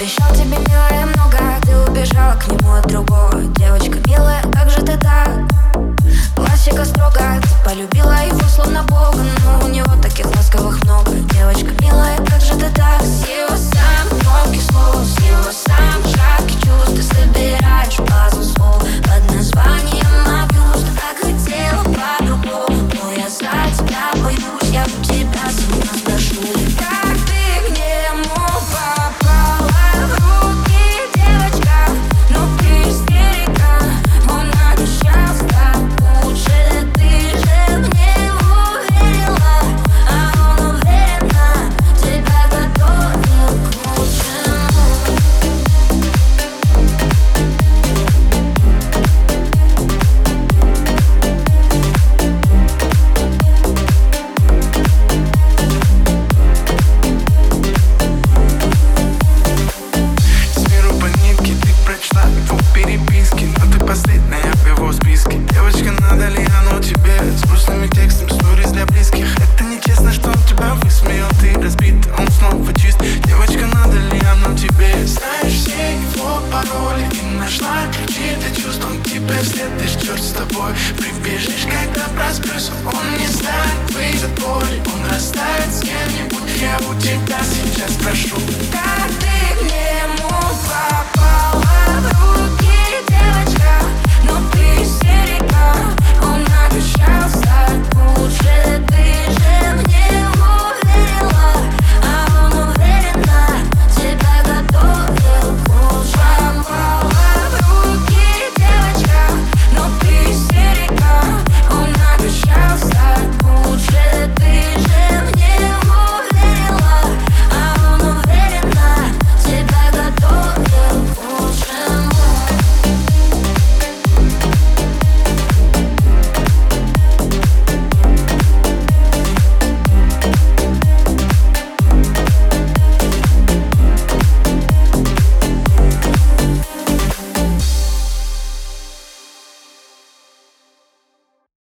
Обещал тебе милое много Ты убежала к нему от другого. Девочка милая, нашла какие-то чувства Он след ты ж черт с тобой. Прибежишь, когда просплюсь Он не знает, выйдет боль. Он растает с кем-нибудь Я у тебя сейчас прошу. Да